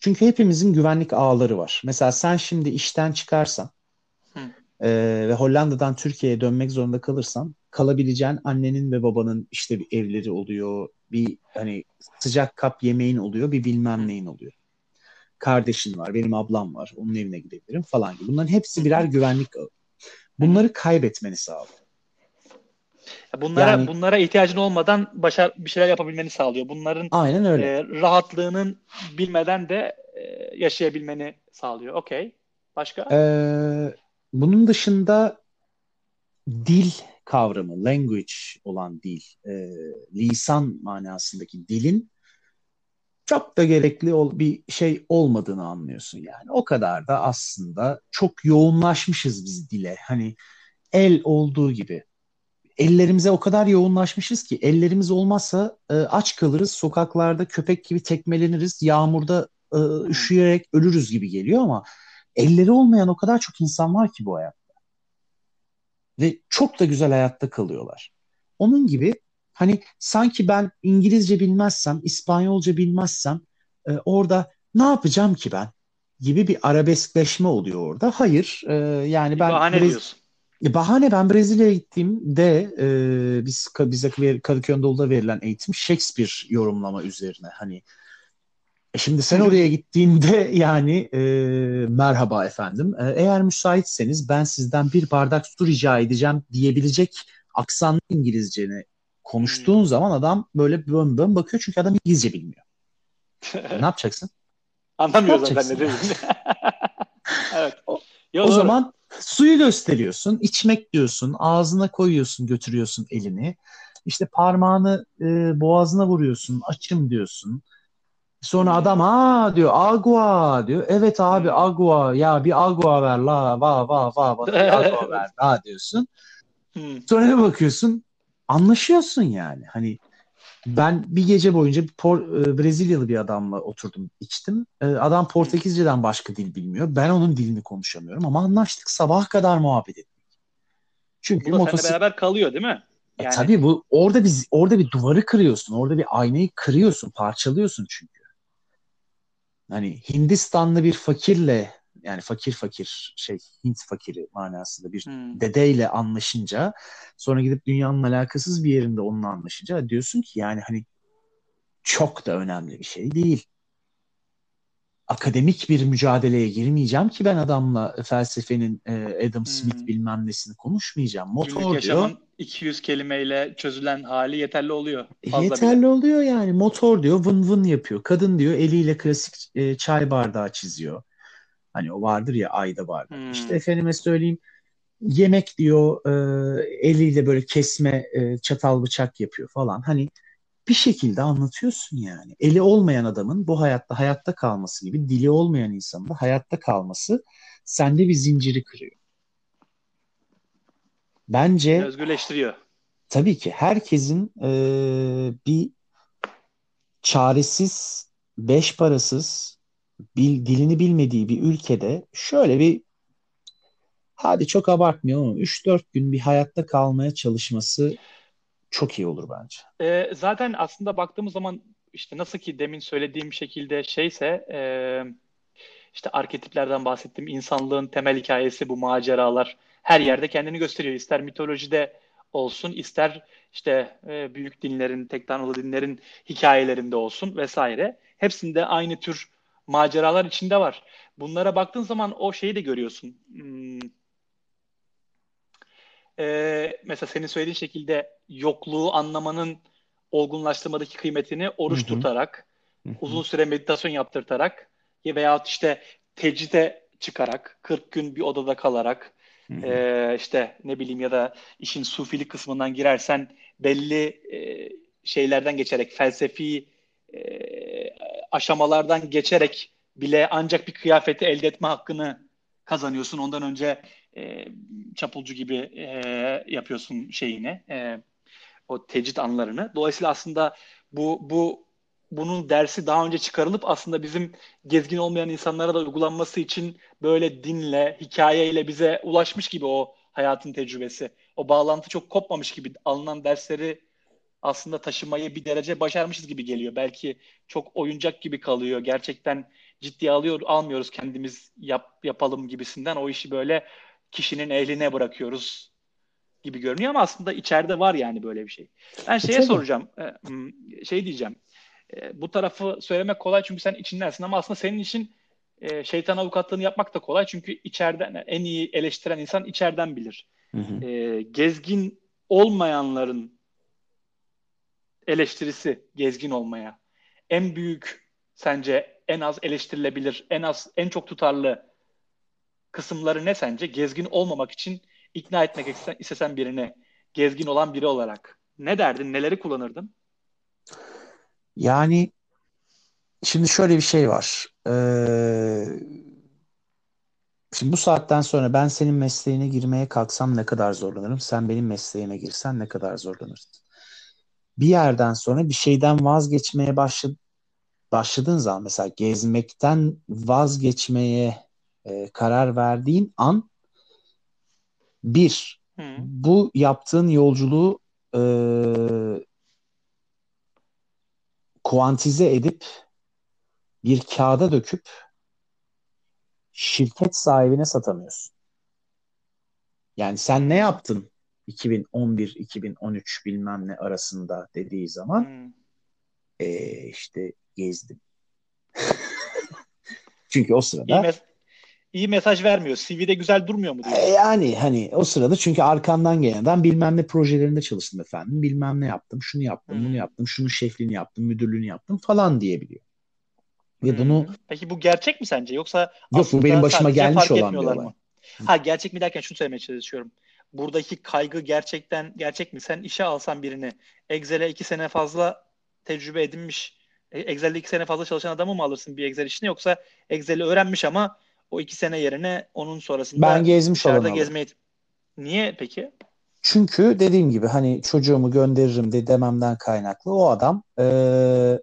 Çünkü hepimizin güvenlik ağları var. Mesela sen şimdi işten çıkarsan e, ve Hollanda'dan Türkiye'ye dönmek zorunda kalırsan kalabileceğin annenin ve babanın işte bir evleri oluyor, bir hani sıcak kap yemeğin oluyor, bir bilmem neyin oluyor kardeşin var, benim ablam var, onun evine gidebilirim falan gibi. Bunların hepsi birer güvenlik ağı. Bunları kaybetmeni sağlıyor. Bunlara yani, bunlara ihtiyacın olmadan başar bir şeyler yapabilmeni sağlıyor. Bunların aynen öyle. E, rahatlığının bilmeden de e, yaşayabilmeni sağlıyor. Okey. Başka? Ee, bunun dışında dil kavramı, language olan dil, e, lisan manasındaki dilin çok da gerekli ol, bir şey olmadığını anlıyorsun yani. O kadar da aslında çok yoğunlaşmışız biz dile. Hani el olduğu gibi. Ellerimize o kadar yoğunlaşmışız ki ellerimiz olmazsa e, aç kalırız, sokaklarda köpek gibi tekmeleniriz, yağmurda e, üşüyerek ölürüz gibi geliyor ama elleri olmayan o kadar çok insan var ki bu hayatta. Ve çok da güzel hayatta kalıyorlar. Onun gibi Hani sanki ben İngilizce bilmezsem, İspanyolca bilmezsem e, orada ne yapacağım ki ben gibi bir arabeskleşme oluyor orada. Hayır, e, yani ben bahane Brez- diyorsun. E, bahane ben Brezilya'ya gittiğimde e, biz bize Kadıköy Anadolu'da verilen eğitim Shakespeare yorumlama üzerine. Hani e şimdi sen oraya gittiğinde yani e, merhaba efendim e, eğer müsaitseniz ben sizden bir bardak su rica edeceğim diyebilecek aksanlı İngilizceni konuştuğun hmm. zaman adam böyle bön bön bakıyor çünkü adam İngilizce bilmiyor. ne yapacaksın? Anlamıyor zaten ne dediğini. evet. O, Yo, o zaman suyu gösteriyorsun, içmek diyorsun, ağzına koyuyorsun, götürüyorsun elini. İşte parmağını e, boğazına vuruyorsun, açım diyorsun. Sonra adam ha diyor agua diyor. Evet abi agua ya bir agua ver la va va va bir agua ver la diyorsun. Sonra ne bakıyorsun anlaşıyorsun yani. Hani ben bir gece boyunca bir Por- e, Brezilyalı bir adamla oturdum içtim. E, adam Portekizce'den başka dil bilmiyor. Ben onun dilini konuşamıyorum ama anlaştık sabah kadar muhabbet ettik. Çünkü bu da motosik... beraber kalıyor değil mi? E, yani... E, tabii bu orada biz orada bir duvarı kırıyorsun. Orada bir aynayı kırıyorsun, parçalıyorsun çünkü. Hani Hindistanlı bir fakirle yani fakir fakir şey Hint fakiri manasında bir hmm. dedeyle anlaşınca sonra gidip dünyanın alakasız bir yerinde onunla anlaşınca diyorsun ki yani hani çok da önemli bir şey değil. Akademik bir mücadeleye girmeyeceğim ki ben adamla felsefenin e, Adam Smith hmm. bilmem nesini konuşmayacağım. Motor Günlük diyor. 200 kelimeyle çözülen hali yeterli oluyor. Fazla yeterli bile. oluyor yani. Motor diyor vın vın yapıyor. Kadın diyor eliyle klasik e, çay bardağı çiziyor. Hani o vardır ya ayda vardır. Hmm. İşte efendime söyleyeyim yemek diyor e, eliyle böyle kesme e, çatal bıçak yapıyor falan. Hani bir şekilde anlatıyorsun yani. Eli olmayan adamın bu hayatta hayatta kalması gibi dili olmayan insanın da hayatta kalması sende bir zinciri kırıyor. Bence özgürleştiriyor. Tabii ki herkesin e, bir çaresiz, beş parasız, bil, dilini bilmediği bir ülkede şöyle bir hadi çok abartmıyorum ama 3-4 gün bir hayatta kalmaya çalışması çok iyi olur bence. E, zaten aslında baktığımız zaman işte nasıl ki demin söylediğim şekilde şeyse e, işte arketiplerden bahsettiğim insanlığın temel hikayesi bu maceralar her yerde kendini gösteriyor. İster mitolojide olsun, ister işte e, büyük dinlerin, tek tanrılı dinlerin hikayelerinde olsun vesaire. Hepsinde aynı tür maceralar içinde var. Bunlara baktığın zaman o şeyi de görüyorsun. Hmm. Ee, mesela senin söylediğin şekilde yokluğu anlamanın olgunlaştırmadaki kıymetini oruç Hı-hı. tutarak, Hı-hı. uzun süre meditasyon yaptırtarak veya işte tecride çıkarak, 40 gün bir odada kalarak, Ee, işte ne bileyim ya da işin sufilik kısmından girersen belli e, şeylerden geçerek felsefi e, aşamalardan geçerek bile ancak bir kıyafeti elde etme hakkını kazanıyorsun. Ondan önce e, çapulcu gibi e, yapıyorsun şeyini, e, o tecrit anlarını. Dolayısıyla aslında bu bu bunun dersi daha önce çıkarılıp aslında bizim gezgin olmayan insanlara da uygulanması için böyle dinle, hikayeyle bize ulaşmış gibi o hayatın tecrübesi. O bağlantı çok kopmamış gibi alınan dersleri aslında taşımayı bir derece başarmışız gibi geliyor. Belki çok oyuncak gibi kalıyor. Gerçekten ciddiye alıyor almıyoruz kendimiz yap, yapalım gibisinden o işi böyle kişinin ehline bırakıyoruz gibi görünüyor ama aslında içeride var yani böyle bir şey. Ben şeye soracağım. E, şey diyeceğim. E, bu tarafı söylemek kolay çünkü sen içindensin ama aslında senin için e, şeytan avukatlığını yapmak da kolay çünkü içeriden en iyi eleştiren insan içeriden bilir. Hı hı. gezgin olmayanların eleştirisi gezgin olmaya en büyük sence en az eleştirilebilir, en az en çok tutarlı kısımları ne sence? Gezgin olmamak için ikna etmek istesen birini, gezgin olan biri olarak ne derdin, neleri kullanırdın? Yani şimdi şöyle bir şey var. Ee, şimdi bu saatten sonra ben senin mesleğine girmeye kalksam ne kadar zorlanırım? Sen benim mesleğime girsen ne kadar zorlanırsın? Bir yerden sonra bir şeyden vazgeçmeye başladı, başladığın zaman mesela gezmekten vazgeçmeye e, karar verdiğin an bir Hı. bu yaptığın yolculuğu e, kuantize edip bir kağıda döküp şirket sahibine satamıyorsun. Yani sen ne yaptın 2011-2013 bilmem ne arasında dediği zaman hmm. e, işte gezdim. Çünkü o sırada iyi, mes- iyi mesaj vermiyor. CV'de güzel durmuyor mu diyor. E, yani hani o sırada çünkü arkandan gelen adam bilmem ne projelerinde çalıştım efendim. Bilmem ne yaptım, şunu yaptım, hmm. bunu yaptım, şunun şefliğini yaptım, müdürlüğünü yaptım falan diyebiliyor. Ve hmm. bunu Peki bu gerçek mi sence yoksa Yok bu benim başıma gelmiş olan bir olay. Mı? Ha gerçek mi derken şunu söylemeye çalışıyorum. Buradaki kaygı gerçekten gerçek mi? Sen işe alsan birini Excel'e iki sene fazla tecrübe edinmiş Excel'de iki sene fazla çalışan adamı mı alırsın bir Excel işini yoksa Excel'i öğrenmiş ama o iki sene yerine onun sonrasında ben gezmiş olanı gezmeyi... Niye peki? Çünkü dediğim gibi hani çocuğumu gönderirim de dememden kaynaklı o adam ee,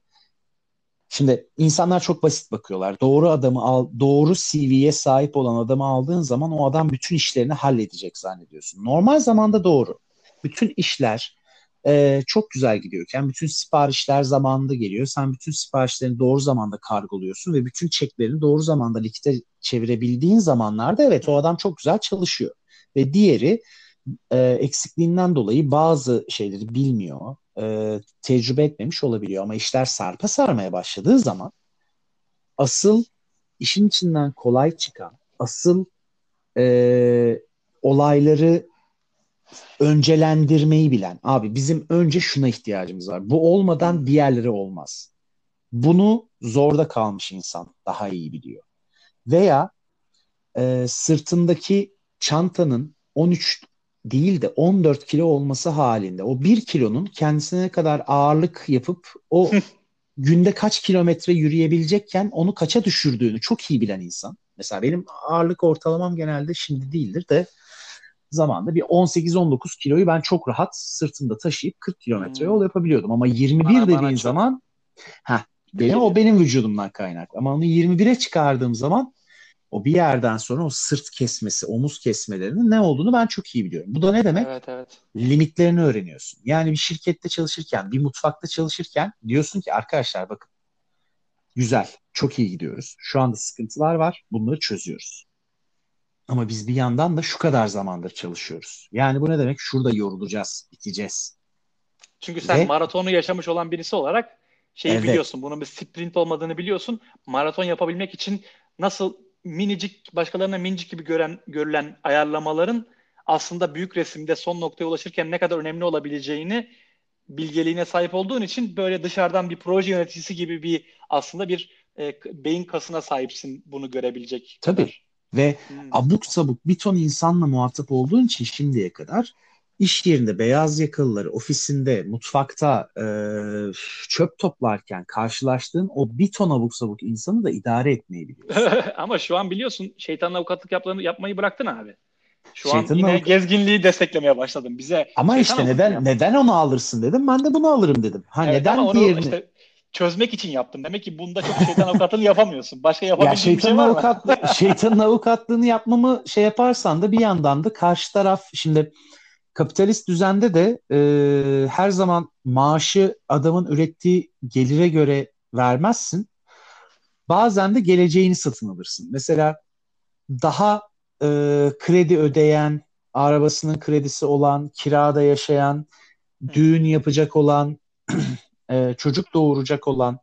şimdi insanlar çok basit bakıyorlar. Doğru adamı al, doğru CV'ye sahip olan adamı aldığın zaman o adam bütün işlerini halledecek zannediyorsun. Normal zamanda doğru. Bütün işler e, çok güzel gidiyorken bütün siparişler zamanında geliyor. Sen bütün siparişlerini doğru zamanda kargoluyorsun ve bütün çeklerini doğru zamanda likite çevirebildiğin zamanlarda evet o adam çok güzel çalışıyor. Ve diğeri e, eksikliğinden dolayı bazı şeyleri bilmiyor, e, tecrübe etmemiş olabiliyor ama işler sarpa sarmaya başladığı zaman asıl işin içinden kolay çıkan, asıl e, olayları öncelendirmeyi bilen. Abi bizim önce şuna ihtiyacımız var. Bu olmadan diğerleri olmaz. Bunu zorda kalmış insan daha iyi biliyor. Veya e, sırtındaki çantanın 13 değil de 14 kilo olması halinde o 1 kilonun kendisine kadar ağırlık yapıp o günde kaç kilometre yürüyebilecekken onu kaça düşürdüğünü çok iyi bilen insan. Mesela benim ağırlık ortalamam genelde şimdi değildir de zamanda bir 18-19 kiloyu ben çok rahat sırtımda taşıyıp 40 kilometre hmm. yol yapabiliyordum. Ama 21 bana, dediğin bana zaman ha benim o benim vücudumdan kaynaklı. Ama onu 21'e çıkardığım zaman o bir yerden sonra o sırt kesmesi, omuz kesmelerinin ne olduğunu ben çok iyi biliyorum. Bu da ne demek? Evet, evet. Limitlerini öğreniyorsun. Yani bir şirkette çalışırken, bir mutfakta çalışırken diyorsun ki arkadaşlar bakın güzel, çok iyi gidiyoruz. Şu anda sıkıntılar var, bunları çözüyoruz. Ama biz bir yandan da şu kadar zamandır çalışıyoruz. Yani bu ne demek? Şurada yorulacağız, biteceğiz. Çünkü sen Ve, maratonu yaşamış olan birisi olarak şeyi evet. biliyorsun. Bunun bir sprint olmadığını biliyorsun. Maraton yapabilmek için nasıl minicik başkalarına minicik gibi gören görülen ayarlamaların aslında büyük resimde son noktaya ulaşırken ne kadar önemli olabileceğini bilgeliğine sahip olduğun için böyle dışarıdan bir proje yöneticisi gibi bir aslında bir e, beyin kasına sahipsin bunu görebilecek. Tabii. Ve hmm. abuk sabuk bir ton insanla muhatap olduğun için şimdiye kadar iş yerinde beyaz yakalıları, ofisinde, mutfakta e, çöp toplarken karşılaştığın o bir ton abuk sabuk insanı da idare etmeyi biliyorsun. Ama şu an biliyorsun şeytanın avukatlık yaplarını, yapmayı bıraktın abi. Şu Şeytanın an yine avukat... gezginliği desteklemeye başladım. Bize Ama işte neden yap. neden onu alırsın dedim. Ben de bunu alırım dedim. Ha evet, neden diğerini işte çözmek için yaptım. Demek ki bunda çok şeytan avukatlığını yapamıyorsun. Başka yapabildiğin ya bir şey var avukatlı, mı? şeytanın avukatlığını yapmamı şey yaparsan da bir yandan da karşı taraf şimdi kapitalist düzende de e, her zaman maaşı adamın ürettiği gelire göre vermezsin. Bazen de geleceğini satın alırsın. Mesela daha e, kredi ödeyen, arabasının kredisi olan, kirada yaşayan, düğün yapacak olan, e, çocuk doğuracak olan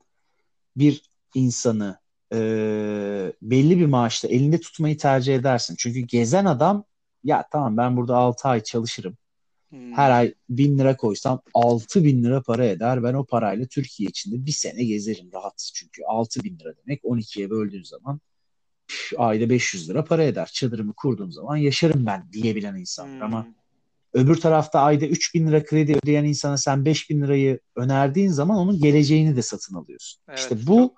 bir insanı e, belli bir maaşla elinde tutmayı tercih edersin. Çünkü gezen adam ya tamam ben burada 6 ay çalışırım. Hmm. Her ay bin lira koysam 6 bin lira para eder. Ben o parayla Türkiye içinde bir sene gezerim rahat. Çünkü 6 bin lira demek 12'ye böldüğün zaman püf, ayda 500 lira para eder. Çadırımı kurduğum zaman yaşarım ben diyebilen insanlar hmm. ama öbür tarafta ayda 3 bin lira kredi ödeyen insana sen 5 bin lirayı önerdiğin zaman onun geleceğini de satın alıyorsun. Evet, işte bu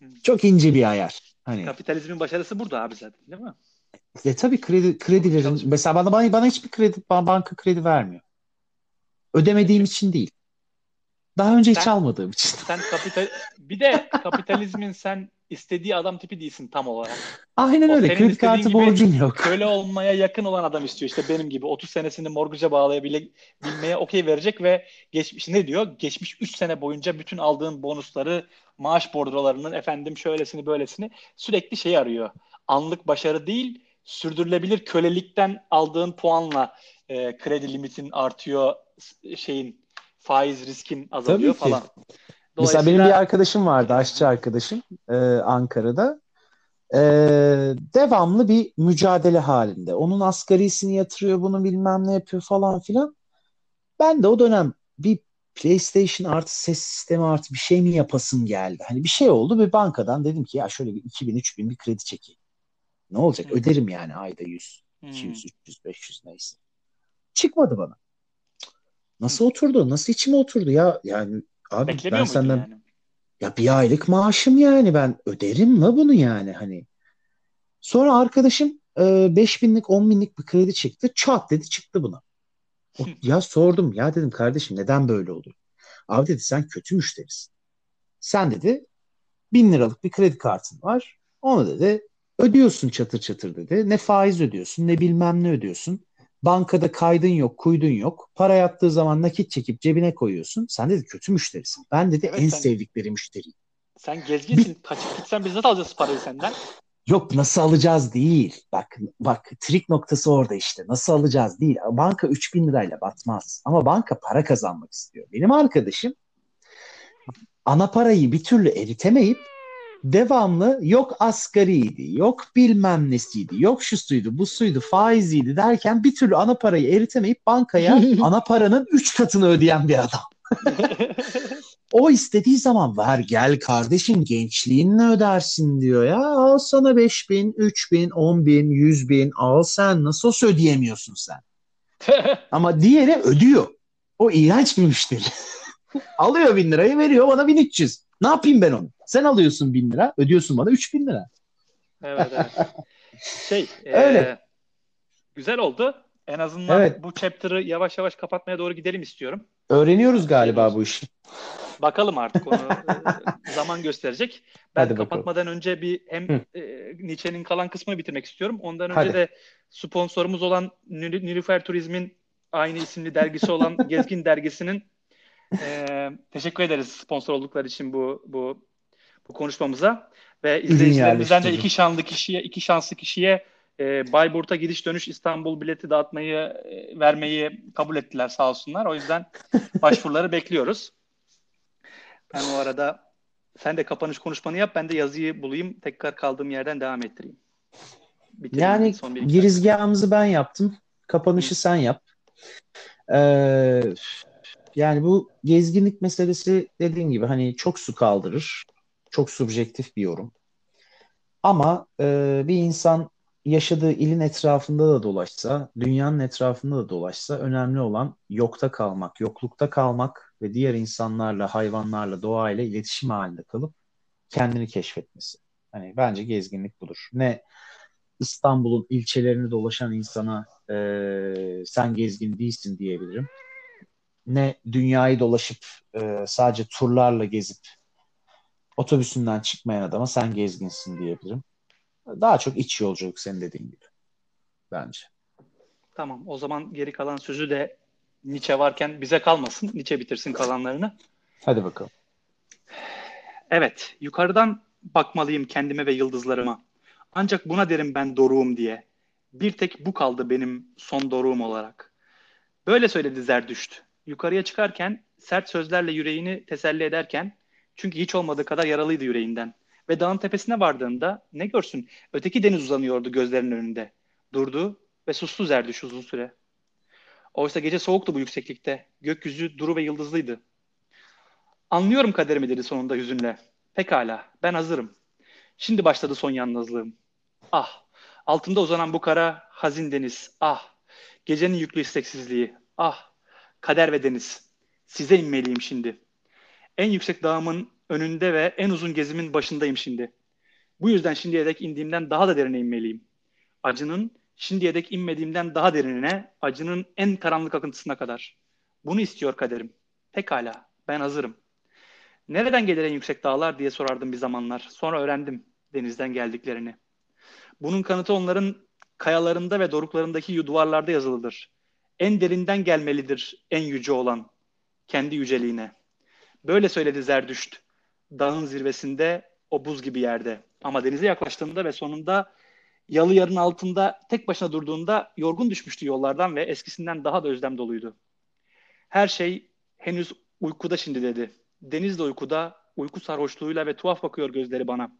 çok, çok ince bir ayar. Hani kapitalizmin başarısı burada abi zaten değil mi? E tabii kredi kredilerin mesela bana bana, bana hiçbir kredi banka kredi vermiyor. Ödemediğim için değil. Daha önce sen, hiç almadığım için. Sen kapital bir de kapitalizmin sen istediği adam tipi değilsin tam olarak. Aynen o öyle. Kredi kartı borcun yok. Köle olmaya yakın olan adam istiyor işte benim gibi. 30 senesini morguca bağlayabilmeye okey verecek ve geçmiş ne diyor? Geçmiş 3 sene boyunca bütün aldığın bonusları, maaş bordrolarının efendim şöylesini böylesini sürekli şey arıyor. Anlık başarı değil, sürdürülebilir kölelikten aldığın puanla e, kredi limitin artıyor şeyin faiz riskin azalıyor Tabii falan. Ki. Mesela benim bir arkadaşım vardı, aşçı arkadaşım e, Ankara'da. E, devamlı bir mücadele halinde. Onun asgarisini yatırıyor, bunu bilmem ne yapıyor falan filan. Ben de o dönem bir PlayStation artı ses sistemi artı bir şey mi yapasım geldi. Hani bir şey oldu ve bankadan dedim ki ya şöyle bir 2000 3000 bir kredi çekeyim. Ne olacak? Hmm. Öderim yani ayda 100, hmm. 200, 300, 500 neyse. Çıkmadı bana. Nasıl hmm. oturdu? Nasıl içime oturdu ya? Yani abi Beklemiyor ben senden yani? ya bir aylık maaşım yani ben öderim la bunu yani hani. Sonra arkadaşım e, 5 binlik 10 binlik bir kredi çekti. Çat dedi çıktı buna. O, ya sordum ya dedim kardeşim neden böyle oldu? Abi dedi sen kötü müşterisin. Sen dedi bin liralık bir kredi kartın var. Onu dedi ödüyorsun çatır çatır dedi. Ne faiz ödüyorsun ne bilmem ne ödüyorsun. Bankada kaydın yok, kuydun yok. Para yattığı zaman nakit çekip cebine koyuyorsun. Sen dedi kötü müşterisin. Ben dedi evet, en sen, sevdikleri müşteriyim. Sen gezginsin. Bir... Kaçıp gitsen biz nasıl alacağız parayı senden? Yok nasıl alacağız değil. Bak bak trik noktası orada işte. Nasıl alacağız değil. Banka 3000 lirayla batmaz. Ama banka para kazanmak istiyor. Benim arkadaşım ana parayı bir türlü eritemeyip devamlı yok asgariydi, yok bilmem nesiydi, yok şu suydu, bu suydu, faiziydi derken bir türlü ana parayı eritemeyip bankaya ana paranın üç katını ödeyen bir adam. o istediği zaman ver gel kardeşim gençliğinle ödersin diyor ya. Al sana 5 bin, 3 bin, 10 bin, 100 bin al sen nasıl ödeyemiyorsun sen. Ama diğeri ödüyor. O iğrenç bir müşteri. Alıyor bin lirayı veriyor bana 1300. Ne yapayım ben onu? Sen alıyorsun bin lira, ödüyorsun bana üç bin lira. Evet, evet. Şey, Öyle. E, güzel oldu. En azından evet. bu chapter'ı yavaş yavaş kapatmaya doğru gidelim istiyorum. Öğreniyoruz galiba bu işi. Bakalım artık onu e, zaman gösterecek. Ben Hadi kapatmadan bakalım. önce bir hem e, Nietzsche'nin kalan kısmını bitirmek istiyorum. Ondan önce Hadi. de sponsorumuz olan Nilüfer Turizm'in aynı isimli dergisi olan Gezgin dergisinin ee, teşekkür ederiz sponsor oldukları için bu bu bu konuşmamıza ve izleyicilerimizden de iki şanslı kişiye iki şanslı kişiye e, Bayburt'a gidiş dönüş İstanbul bileti dağıtmayı e, vermeyi kabul ettiler sağ olsunlar. O yüzden başvuruları bekliyoruz. Ben o arada sen de kapanış konuşmanı yap. Ben de yazıyı bulayım. Tekrar kaldığım yerden devam ettireyim. Bitireyim yani son bir girizgahımızı ben yaptım. Kapanışı sen yap. Ee, yani bu gezginlik meselesi dediğin gibi hani çok su kaldırır. Çok subjektif bir yorum. Ama e, bir insan yaşadığı ilin etrafında da dolaşsa, dünyanın etrafında da dolaşsa önemli olan yokta kalmak, yoklukta kalmak ve diğer insanlarla, hayvanlarla, doğayla iletişim halinde kalıp kendini keşfetmesi. Hani bence gezginlik budur. Ne İstanbul'un ilçelerini dolaşan insana e, sen gezgin değilsin diyebilirim. Ne dünyayı dolaşıp e, sadece turlarla gezip otobüsünden çıkmayan adama sen gezginsin diyebilirim. Daha çok iç yolculuk senin dediğin gibi. Bence. Tamam. O zaman geri kalan sözü de Nietzsche varken bize kalmasın. Nietzsche bitirsin kalanlarını. Hadi bakalım. Evet. Yukarıdan bakmalıyım kendime ve yıldızlarıma. Ancak buna derim ben doruğum diye. Bir tek bu kaldı benim son doruğum olarak. Böyle söyledi Zerdüşt. Yukarıya çıkarken sert sözlerle yüreğini teselli ederken çünkü hiç olmadığı kadar yaralıydı yüreğinden. Ve dağın tepesine vardığında ne görsün? Öteki deniz uzanıyordu gözlerinin önünde. Durdu ve sustu Zerdüş uzun süre. Oysa gece soğuktu bu yükseklikte. Gökyüzü duru ve yıldızlıydı. Anlıyorum kaderimi dedi sonunda hüzünle. Pekala, ben hazırım. Şimdi başladı son yalnızlığım. Ah, altında uzanan bu kara, hazin deniz. Ah, gecenin yüklü isteksizliği. Ah, kader ve deniz. Size inmeliyim şimdi. En yüksek dağımın önünde ve en uzun gezimin başındayım şimdi. Bu yüzden şimdiye dek indiğimden daha da derine inmeliyim. Acının şimdiye dek inmediğimden daha derinine, acının en karanlık akıntısına kadar. Bunu istiyor kaderim. Pekala, ben hazırım. Nereden gelir en yüksek dağlar diye sorardım bir zamanlar. Sonra öğrendim denizden geldiklerini. Bunun kanıtı onların kayalarında ve doruklarındaki duvarlarda yazılıdır. En derinden gelmelidir en yüce olan, kendi yüceliğine. Böyle söyledi Zerdüşt. Dağın zirvesinde o buz gibi yerde. Ama denize yaklaştığında ve sonunda yalı yarın altında tek başına durduğunda yorgun düşmüştü yollardan ve eskisinden daha da özlem doluydu. Her şey henüz uykuda şimdi dedi. Deniz de uykuda, uyku sarhoşluğuyla ve tuhaf bakıyor gözleri bana.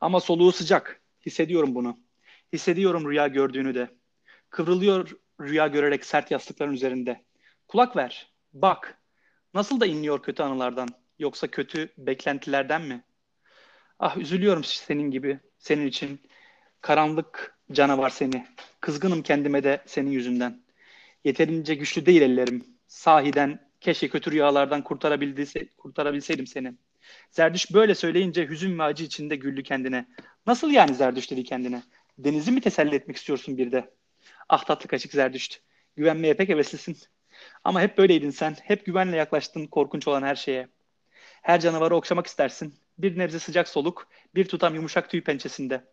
Ama soluğu sıcak. Hissediyorum bunu. Hissediyorum rüya gördüğünü de. Kıvrılıyor rüya görerek sert yastıkların üzerinde. Kulak ver. Bak. Nasıl da inliyor kötü anılardan. Yoksa kötü beklentilerden mi? Ah üzülüyorum senin gibi. Senin için. Karanlık canavar seni. Kızgınım kendime de senin yüzünden. Yeterince güçlü değil ellerim. Sahiden keşke kötü rüyalardan kurtarabilseydim seni. Zerdüş böyle söyleyince hüzün ve acı içinde güldü kendine. Nasıl yani Zerdüş dedi kendine. Denizi mi teselli etmek istiyorsun bir de? Ah tatlı kaşık Zerdüşt. Güvenmeye pek heveslisin. Ama hep böyleydin sen. Hep güvenle yaklaştın korkunç olan her şeye. Her canavarı okşamak istersin. Bir nebze sıcak soluk, bir tutam yumuşak tüy pençesinde.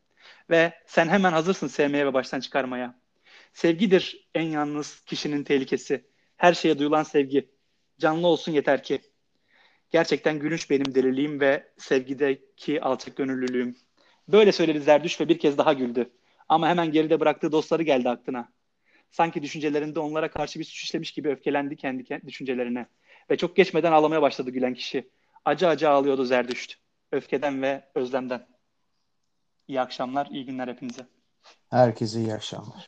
Ve sen hemen hazırsın sevmeye ve baştan çıkarmaya. Sevgidir en yalnız kişinin tehlikesi. Her şeye duyulan sevgi. Canlı olsun yeter ki. Gerçekten gülünç benim deliliğim ve sevgideki alçak gönüllülüğüm. Böyle söyledi Zerdüş ve bir kez daha güldü. Ama hemen geride bıraktığı dostları geldi aklına. Sanki düşüncelerinde onlara karşı bir suç işlemiş gibi öfkelendi kendi düşüncelerine. Ve çok geçmeden ağlamaya başladı gülen kişi. Acı acı ağlıyordu Zerdüşt. Öfkeden ve özlemden. İyi akşamlar, iyi günler hepinize. Herkese iyi akşamlar.